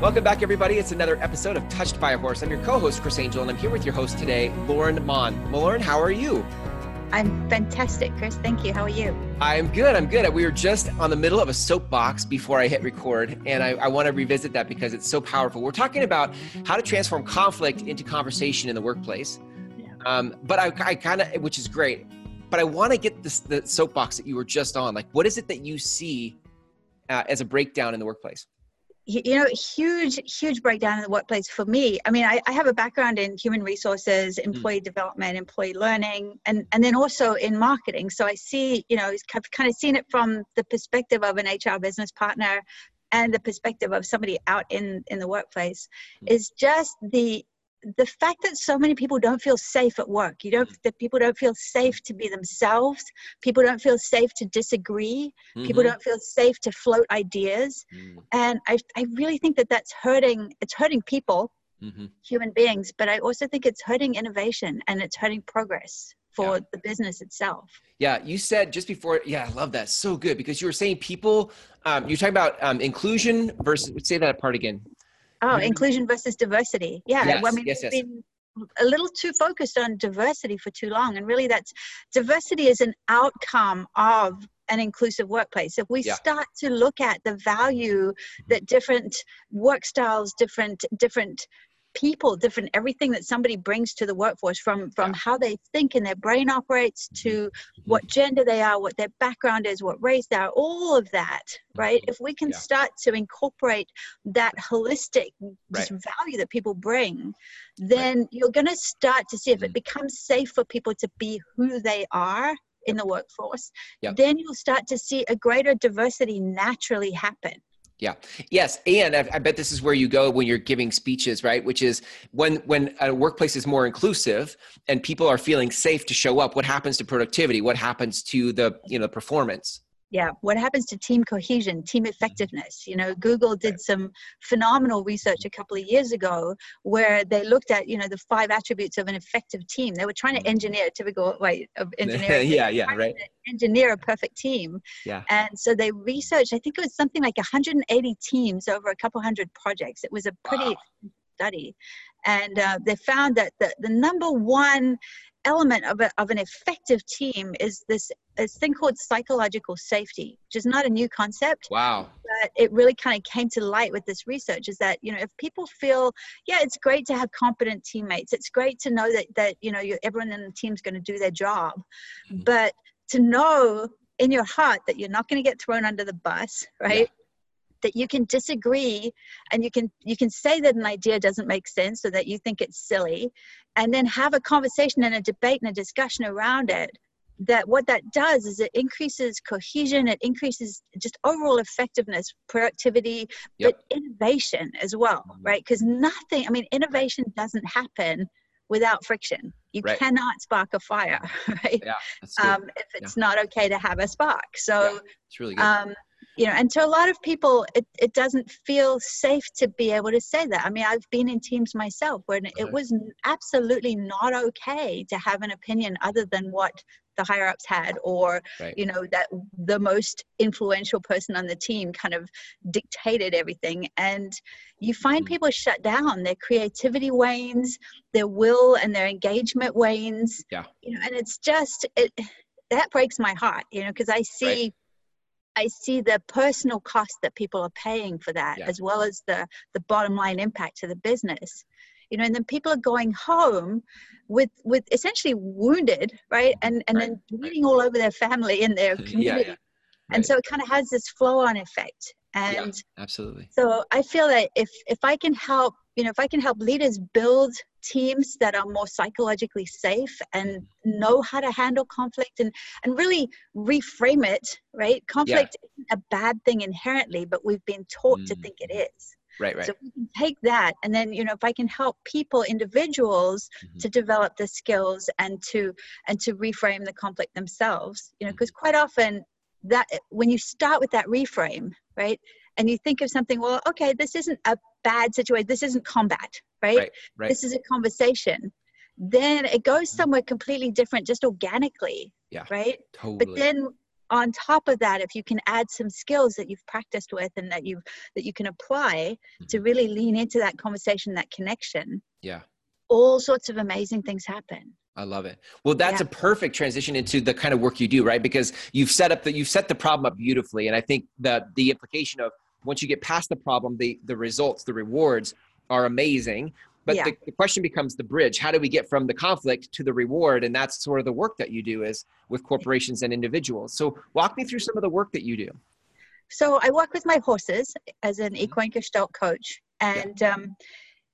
Welcome back, everybody. It's another episode of Touched by a Horse. I'm your co host, Chris Angel, and I'm here with your host today, Lorrin Maughan. Lorrin, how are you? I'm fantastic, Chris. Thank you. How are you? I'm good. I'm good. We were just on the middle of a soapbox before I hit record, and I, I want to revisit that because it's so powerful. We're talking about how to transform conflict into conversation in the workplace. Yeah. Um, but I, I kind of, which is great, but I want to get this, the soapbox that you were just on. Like, what is it that you see uh, as a breakdown in the workplace? you know huge huge breakdown in the workplace for me i mean i, I have a background in human resources hmm. employee mm. development employee learning and and then also in marketing so i see you know i've kind of seen it from the perspective of an hr business partner and the perspective of somebody out in in the workplace mm. is just the the fact that so many people don't feel safe at work you don't mm. that people don't feel safe to be themselves people don't feel safe to disagree mm-hmm. people don't feel safe to float ideas mm. and I, I really think that that's hurting it's hurting people mm-hmm. human beings but i also think it's hurting innovation and it's hurting progress for yeah. the business itself yeah you said just before yeah i love that so good because you were saying people um, you're talking about um, inclusion versus say that part again Oh, mm-hmm. inclusion versus diversity. Yeah. Yes, I mean, yes, yes. been a little too focused on diversity for too long. And really, that's diversity is an outcome of an inclusive workplace. If we yeah. start to look at the value mm-hmm. that different work styles, different different people different everything that somebody brings to the workforce from from yeah. how they think and their brain operates mm-hmm. to mm-hmm. what gender they are what their background is what race they are all of that right mm-hmm. if we can yeah. start to incorporate that holistic right. value that people bring then right. you're going to start to see if it becomes safe for people to be who they are in the workforce yep. then you'll start to see a greater diversity naturally happen yeah. Yes, and I, I, bet this is where you go when you're giving speeches, right? Which is when when a workplace is more inclusive and people are feeling safe to show up. What happens to productivity? What happens to the you know performance? Yeah what happens to team cohesion team mm-hmm. effectiveness? You know google did some phenomenal research a couple of years ago where they looked at you know the five attributes of an effective team. They were trying to mm-hmm. engineer a typical way of engineering yeah yeah right. engineer a perfect team. Yeah. And so they researched i think it was something like 180 teams over a couple hundred projects. It was a pretty wow. study and uh, they found that the, the number one element of, a, of an effective team is this, this thing called psychological safety, which is not a new concept. Wow. But it really kind of came to light with this research is that, you know, if people feel, yeah, it's great to have competent teammates. It's great to know that, that you know, everyone in the team's going to do their job. Mm-hmm. But to know in your heart that you're not going to get thrown under the bus, right? That you can disagree and you can you can say that an idea doesn't make sense or that you think it's silly and then have a conversation and a debate and a discussion around it that what that does is it increases cohesion it increases just overall effectiveness productivity yep. but innovation as well mm-hmm. right because nothing i mean innovation doesn't happen without friction you right. cannot spark a fire right yeah, um, if it's yeah. not okay to have a spark so yeah, it's really good. Um, you know and to a lot of people it, it doesn't feel safe to be able to say that i mean i've been in teams myself where right. it was absolutely not okay to have an opinion other than what the higher ups had or right. you know that the most influential person on the team kind of dictated everything and you find mm-hmm. people shut down their creativity wanes their will and their engagement wanes yeah you know and it's just it that breaks my heart you know because i see right I see the personal cost that people are paying for that, yeah. as well as the the bottom line impact to the business. You know, and then people are going home with with essentially wounded, right, and and right. then bleeding right. all over their family and their community. yeah, yeah. Right. And so it kind of has this flow on effect. And yeah, absolutely. So I feel that if if I can help, you know, if I can help leaders build teams that are more psychologically safe and know how to handle conflict and and really reframe it, right? Conflict yeah. isn't a bad thing inherently, but we've been taught mm. to think it is. Right, right. So we can take that and then, you know, if I can help people, individuals mm-hmm. to develop the skills and to and to reframe the conflict themselves, you know, because mm-hmm. quite often that when you start with that reframe right and you think of something well okay this isn't a bad situation this isn't combat right, right, right. this is a conversation then it goes mm-hmm. somewhere completely different just organically yeah right totally. but then on top of that if you can add some skills that you've practiced with and that you've that you can apply mm-hmm. to really lean into that conversation that connection yeah all sorts of amazing things happen I love it. Well, that's yeah. a perfect transition into the kind of work you do, right? Because you've set up the you've set the problem up beautifully, and I think that the implication of once you get past the problem, the the results, the rewards are amazing. But yeah. the, the, question becomes the bridge. How do we get from the conflict to the reward? And that's sort of the work that you do is with corporations and individuals. So walk me through some of the work that you do. So I work with my horses as an mm-hmm. equine gestalt coach, and yeah. um,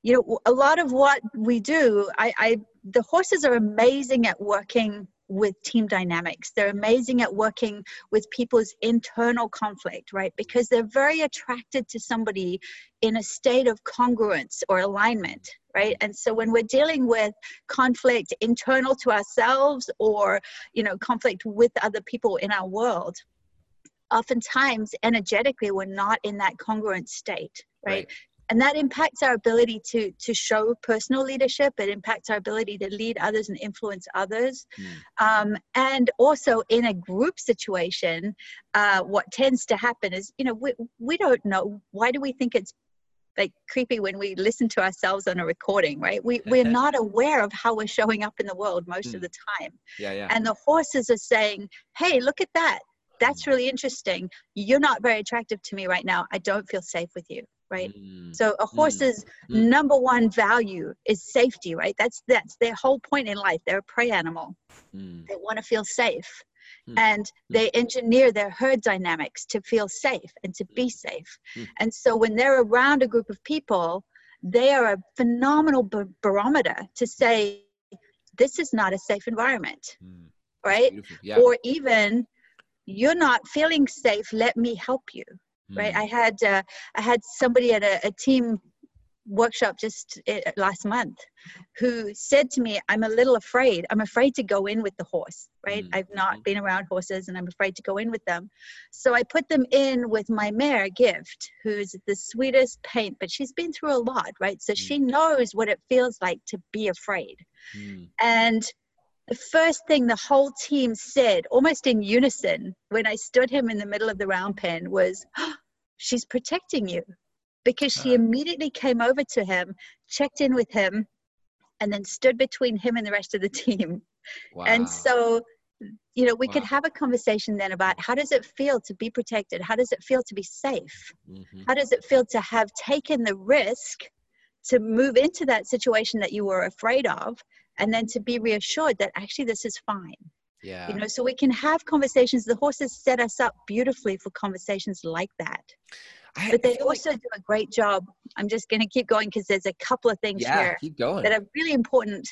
you know a lot of what we do, I, I the horses are amazing at working with team dynamics. They're amazing at working with people's internal conflict, right? Because they're very attracted to somebody in a state of congruence or alignment, right? And so when we're dealing with conflict internal to ourselves or, you know, conflict with other people in our world, oftentimes energetically we're not in that congruent state right? right? And that impacts our ability to to show personal leadership it impacts our ability to lead others and influence others mm. um, and also in a group situation uh, what tends to happen is you know we, we don't know why do we think it's like creepy when we listen to ourselves on a recording right we, we're not aware of how we're showing up in the world most mm. of hmm. the time yeah, yeah. and the horses are saying hey look at that that's hmm. really interesting you're not very attractive to me right now i don't feel safe with you right mm. so a horse's mm. mm. number one value is safety right that's that's their whole point in life they're a prey animal mm. they want to feel safe mm. and mm. they engineer their herd dynamics to feel safe and to be safe and so when they're around a group of people they are a phenomenal barometer to say this is not a safe environment right yeah. or even you're not feeling safe let me help you right mm. i had uh, i had somebody at a, a team workshop just uh, last month who said to me i'm a little afraid i'm afraid to go in with the horse right mm. i've not mm-hmm. been around horses and i'm afraid to go in with them so i put them in with my mare gift who's the sweetest paint but she's been through a lot right so mm. she knows what it feels like to be afraid mm. and the first thing the whole team said, almost in unison, when I stood him in the middle of the round pen, was, oh, She's protecting you. Because she immediately came over to him, checked in with him, and then stood between him and the rest of the team. Wow. And so, you know, we wow. could have a conversation then about how does it feel to be protected? How does it feel to be safe? Mm-hmm. How does it feel to have taken the risk to move into that situation that you were afraid of and then to be reassured that actually this is fine. Yeah. you know so we can have conversations. The horses set us up beautifully for conversations like that. I, but they also like... do a great job. I'm just going to keep going because there's a couple of things yeah, here keep going. that are really important.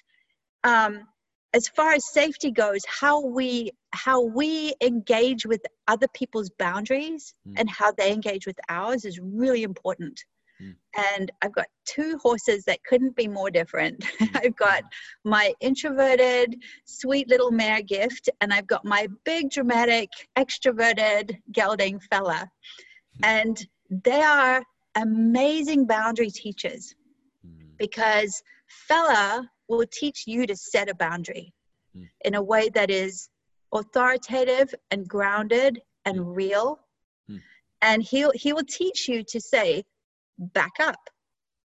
Um, as far as safety goes how we how we engage with other people's boundaries mm. and how they engage with ours is really important Mm. And I've got two horses that couldn't be more different. Mm. I've got my introverted, sweet little mare gift, and I've got my big, dramatic, extroverted gelding fella. Mm. And they are amazing boundary teachers because fella will teach you to set a boundary in a way that is authoritative and grounded and real. And he'll he will teach you to say, back up.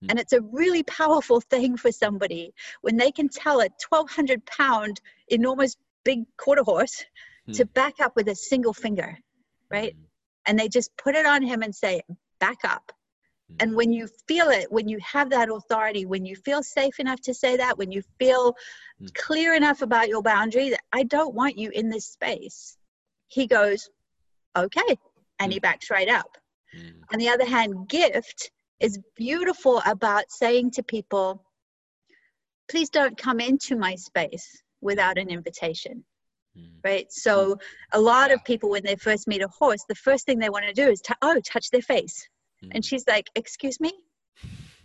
Mm. And it's a really powerful thing for somebody when they can tell a 1200 pound enormous big quarter horse mm. to back up with a single finger, right? Mm. And they just put it on him and say, back up. Hmm. And when you feel it, when you have that authority, when you feel safe enough to say that, when you feel hmm. clear enough about your boundary that I don't want you in this space, he goes, okay. And he hmm. backs right up. On the other hand, gift is beautiful about saying to people, please don't come into my space without an invitation. Mm. Right. So mm. a lot yeah. of people, when they first meet a horse, the first thing they want to do is, to, oh, touch their face. Mm. And she's like, excuse me,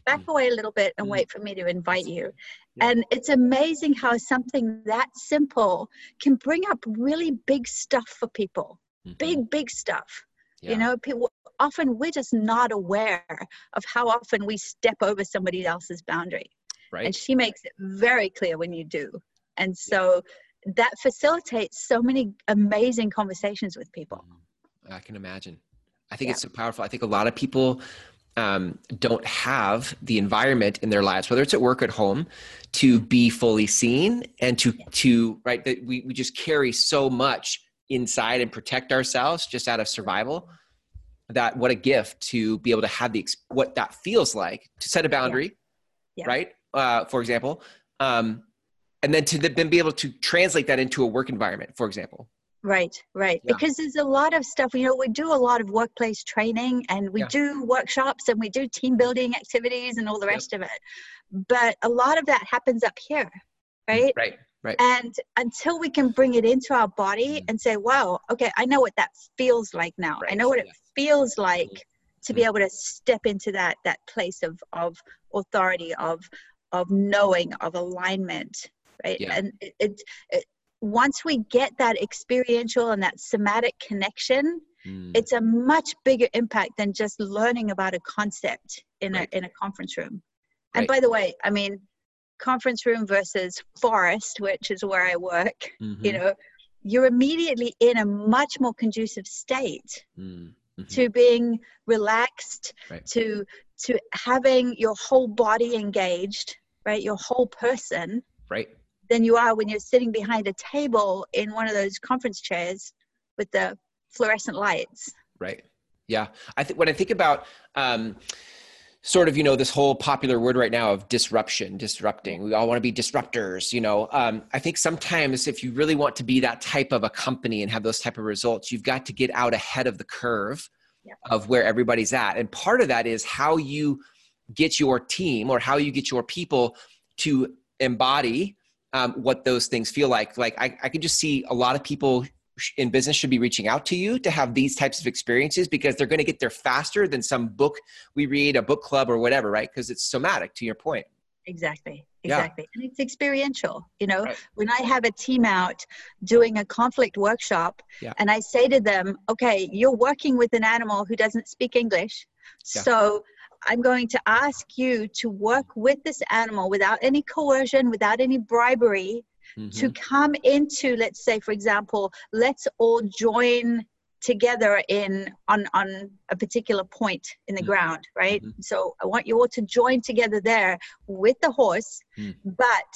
back mm. away a little bit and mm. wait for me to invite you. Yeah. And it's amazing how something that simple can bring up really big stuff for people. Mm-hmm. Big, big stuff. Yeah. You know, people often we're just not aware of how often we step over somebody else's boundary. Right. And she makes it very clear when you do. And so that facilitates so many amazing conversations with people. Mm-hmm. I can imagine. I think yeah. it's so powerful. I think a lot of people um, don't have the environment in their lives, whether it's at work or at home, to be fully seen and to to right that we, we just carry so much inside and protect ourselves just out of survival that what a gift to be able to have the what that feels like to set a boundary yeah. Yeah. right uh, for example um, and then to then be able to translate that into a work environment for example Right, right. Yeah. Because there's a lot of stuff, you know, we do a lot of workplace training and we do workshops and we do team building activities and all the rest of it. But a lot of that happens up here, right? Right, right. And until we can bring it into our body mm-hmm. and say, wow, okay, I know what that feels like now. Right. I know what it feels like to be mm-hmm. able to step into that that place of of authority of of knowing of alignment right yeah. and it, it, it, once we get that experiential and that somatic connection, mm. it's a much bigger impact than just learning about a concept in right. a in a conference room. And by the way, I mean conference room versus forest, which is where I work, mm-hmm. you know, you're immediately in a much more conducive state mm. mm-hmm. to being relaxed, right. to to having your whole body engaged, right? Your whole person. Right than you are when you're sitting behind a table in one of those conference chairs with the fluorescent lights. Right. Yeah. I think when I think about um, sort of you know this whole popular word right now of disruption, disrupting. We all want to be disruptors. You know, um, I think sometimes if you really want to be that type of a company and have those type of results, you've got to get out ahead of the curve yeah. of where everybody's at. And part of that is how you get your team or how you get your people to embody um, what those things feel like. Like I, I can just see a lot of people in business should be reaching out to you to have these types of experiences because they're going to get there faster than some book we read, a book club or whatever, right? Because it's somatic to your point. Exactly. Exactly. Yeah. And it's experiential. You know, right. when I have a team out doing a conflict workshop yeah. and I say to them, okay, you're working with an animal who doesn't speak English. Yeah. So I'm going to ask you to work with this animal without any coercion, without any bribery, mm-hmm. to come into, let's say, for example, let's all join together in on on a particular point in the mm-hmm. ground right mm-hmm. so i want you all to join together there with the horse mm. but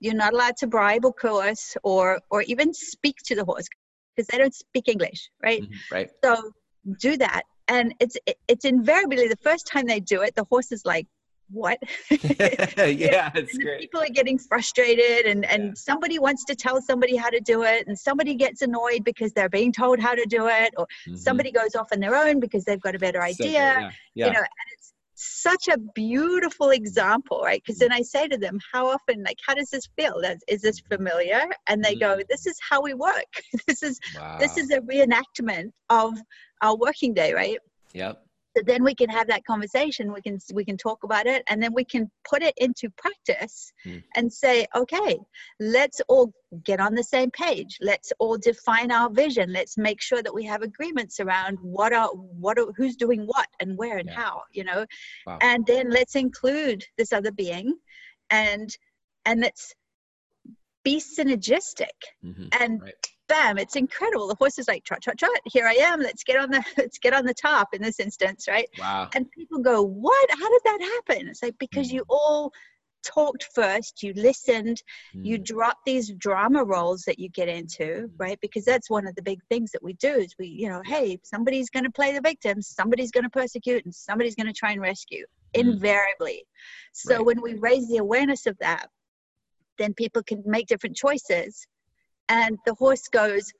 you're not allowed to bribe or coerce or or even speak to the horse because they don't speak english right mm-hmm. right so do that and it's it's invariably the first time they do it the horse is like what yeah it's great people are getting frustrated and and yeah. somebody wants to tell somebody how to do it and somebody gets annoyed because they're being told how to do it or mm-hmm. somebody goes off on their own because they've got a better idea so yeah. Yeah. you know and it's such a beautiful example right because then i say to them how often like how does this feel is this familiar and they go mm. this is how we work this is wow. this is a reenactment of our working day right yep so then we can have that conversation we can we can talk about it and then we can put it into practice mm. and say okay let's all get on the same page let's all define our vision let's make sure that we have agreements around what are what are who's doing what and where and yeah. how you know wow. and then let's include this other being and and let's be synergistic mm-hmm. and right bam it's incredible. The horse is like trot trot trot here i am. Let's get on the let's get on the top in this instance right? Wow. And people go what? How did that happen? It's like because mm. you all talked first you listened mm. you drop these drama roles that you get into right? Because that's one of the big things that we do is we you know hey somebody's going to play the victim somebody's going to persecute and somebody's going to try and rescue mm. invariably. So right. when we raise the awareness of that then people can make different choices and the horse goes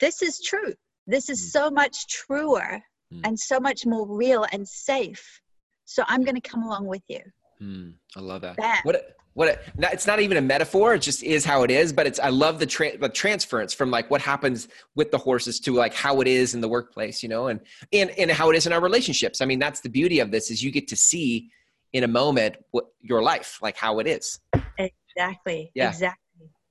this is true this is mm. so much truer mm. and so much more real and safe so i'm going to come along with you mm, i love that Bam. what a, what a, it's not even a metaphor it just is how it is but it's i love the, tra- the transference from like what happens with the horses to like how it is in the workplace you know and and and how it is in our relationships i mean that's the beauty of this is you get to see in a moment what your life like how it is exactly yeah. exactly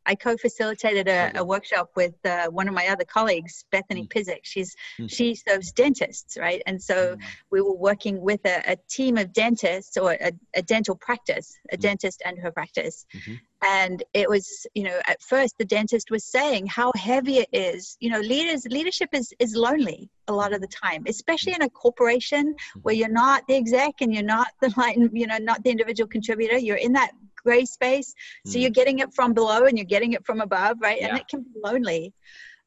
I co-facilitated a, a workshop with uh, one of my other colleagues, Bethany mm. Pizik. She's mm. she serves dentists, right? And so mm. we were working with a, a team of dentists or a, a dental practice, a mm. dentist and her practice. Mm-hmm. And it was, you know, at first the dentist was saying how heavy it is. You know, leaders leadership is is lonely a lot of the time, especially mm. in a corporation where mm-hmm. you're not the exec and you're not the like, you know, not the individual contributor. You're in that gray space. So mm. you're getting it from below and you're getting it from above, right? Yeah. And it can be lonely.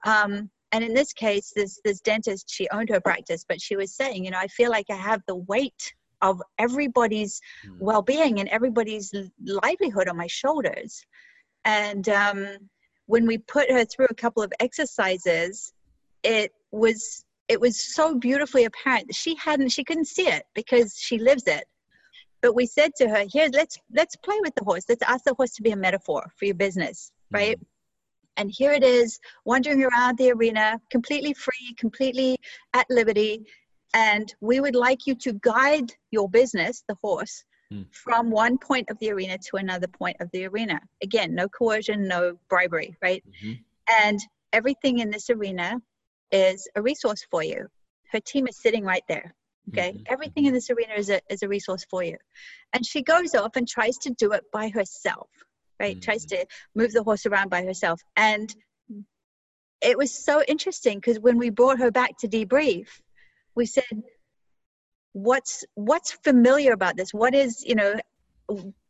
Um, and in this case, this this dentist, she owned her practice, but she was saying, you know, I feel like I have the weight of everybody's mm. well-being and everybody's livelihood on my shoulders. And um, when we put her through a couple of exercises, it was it was so beautifully apparent. She hadn't she couldn't see it because she lives it but we said to her here let's let's play with the horse. Let's ask the horse to be a metaphor for your business right? Mm-hmm. and here it is wandering around the arena completely free completely at liberty. And we would like you to guide your business the horse mm. from one point of the arena to another point of the arena. Again no coercion no bribery right? Mm-hmm. and everything in this arena is a resource for you. Her team is sitting right there Okay, mm-hmm. everything in this arena is a, is a resource for you. And she goes off and tries to do it by herself, right? Mm-hmm. Tries to move the horse around by herself. And it was so interesting because when we brought her back to debrief, we said, what's what's familiar about this what is you know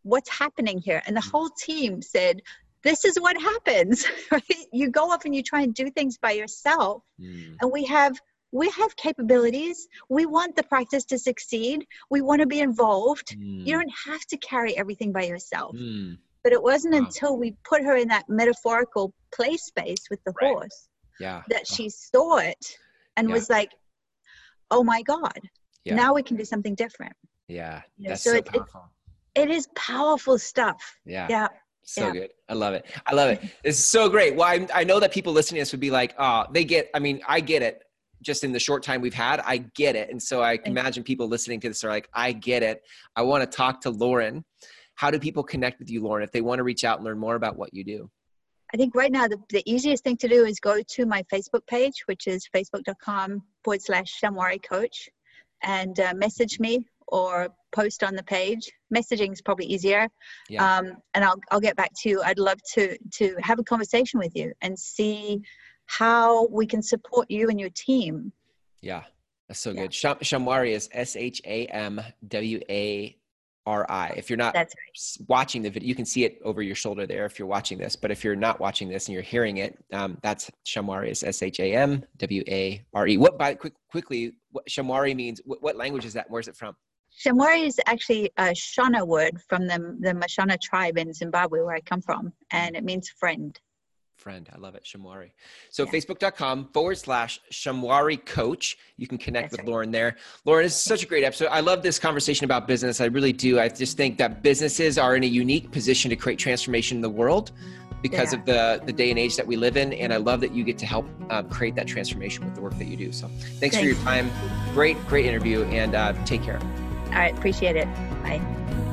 what's happening here and the mm. whole team said this is what happens right you go off and you try and do things by yourself mm. and we have we have capabilities. We want the practice to succeed. We want to be involved. Mm. You don't have to carry everything by yourself. Mm. But it wasn't wow. until we put her in that metaphorical play space with the right. horse yeah. that oh. she saw it and yeah. was like, oh my God, yeah. now we can do something different. Yeah. You know, That's so, so it, powerful. It, it is powerful stuff. Yeah. Yeah. So yeah. good. I love it. I love it. It's so great. Well, I, I know that people listening to this would be like, oh, they get, I mean, I get it just in the short time we've had, I get it. And so I can imagine people listening to this are like, I get it. I want to talk to Lorrin. How do people connect with you, Lorrin, if they want to reach out and learn more about what you do? I think right now the, the easiest thing to do is go to my Facebook page, which is facebook.com forward slash Shamwari Coach, and uh, message me or post on the page. Messaging is probably easier, yeah. um, and I'll I'll get back to you. I'd love to to have a conversation with you and see how we can support you and your team. Yeah, that's so yeah. good. Sham- Shamwari is S H A M W A R I. If you're not right. watching the video, you can see it over your shoulder there if you're watching this. But if you're not watching this and you're hearing it, um, that's Shamwari is S H A M W A R E. What by quick, quickly, what Shamwari means? What, what language is that? Where's it from? Shamwari is actually a Shona word from the, the Mashona tribe in Zimbabwe, where I come from, and it means friend friend. I love it, Shamwari. So yeah. facebook.com forward slash Shamwari coach. You can connect That's with right. Lorrin there. Lorrin, is such a great episode. I love this conversation about business. I really do. I just think that businesses are in a unique position to create transformation in the world because yeah. of the the day and age that we live in and i love that you get to help uh, create that transformation with the work that you do so thanks, thanks. for your time great great interview and uh, take care all right appreciate it bye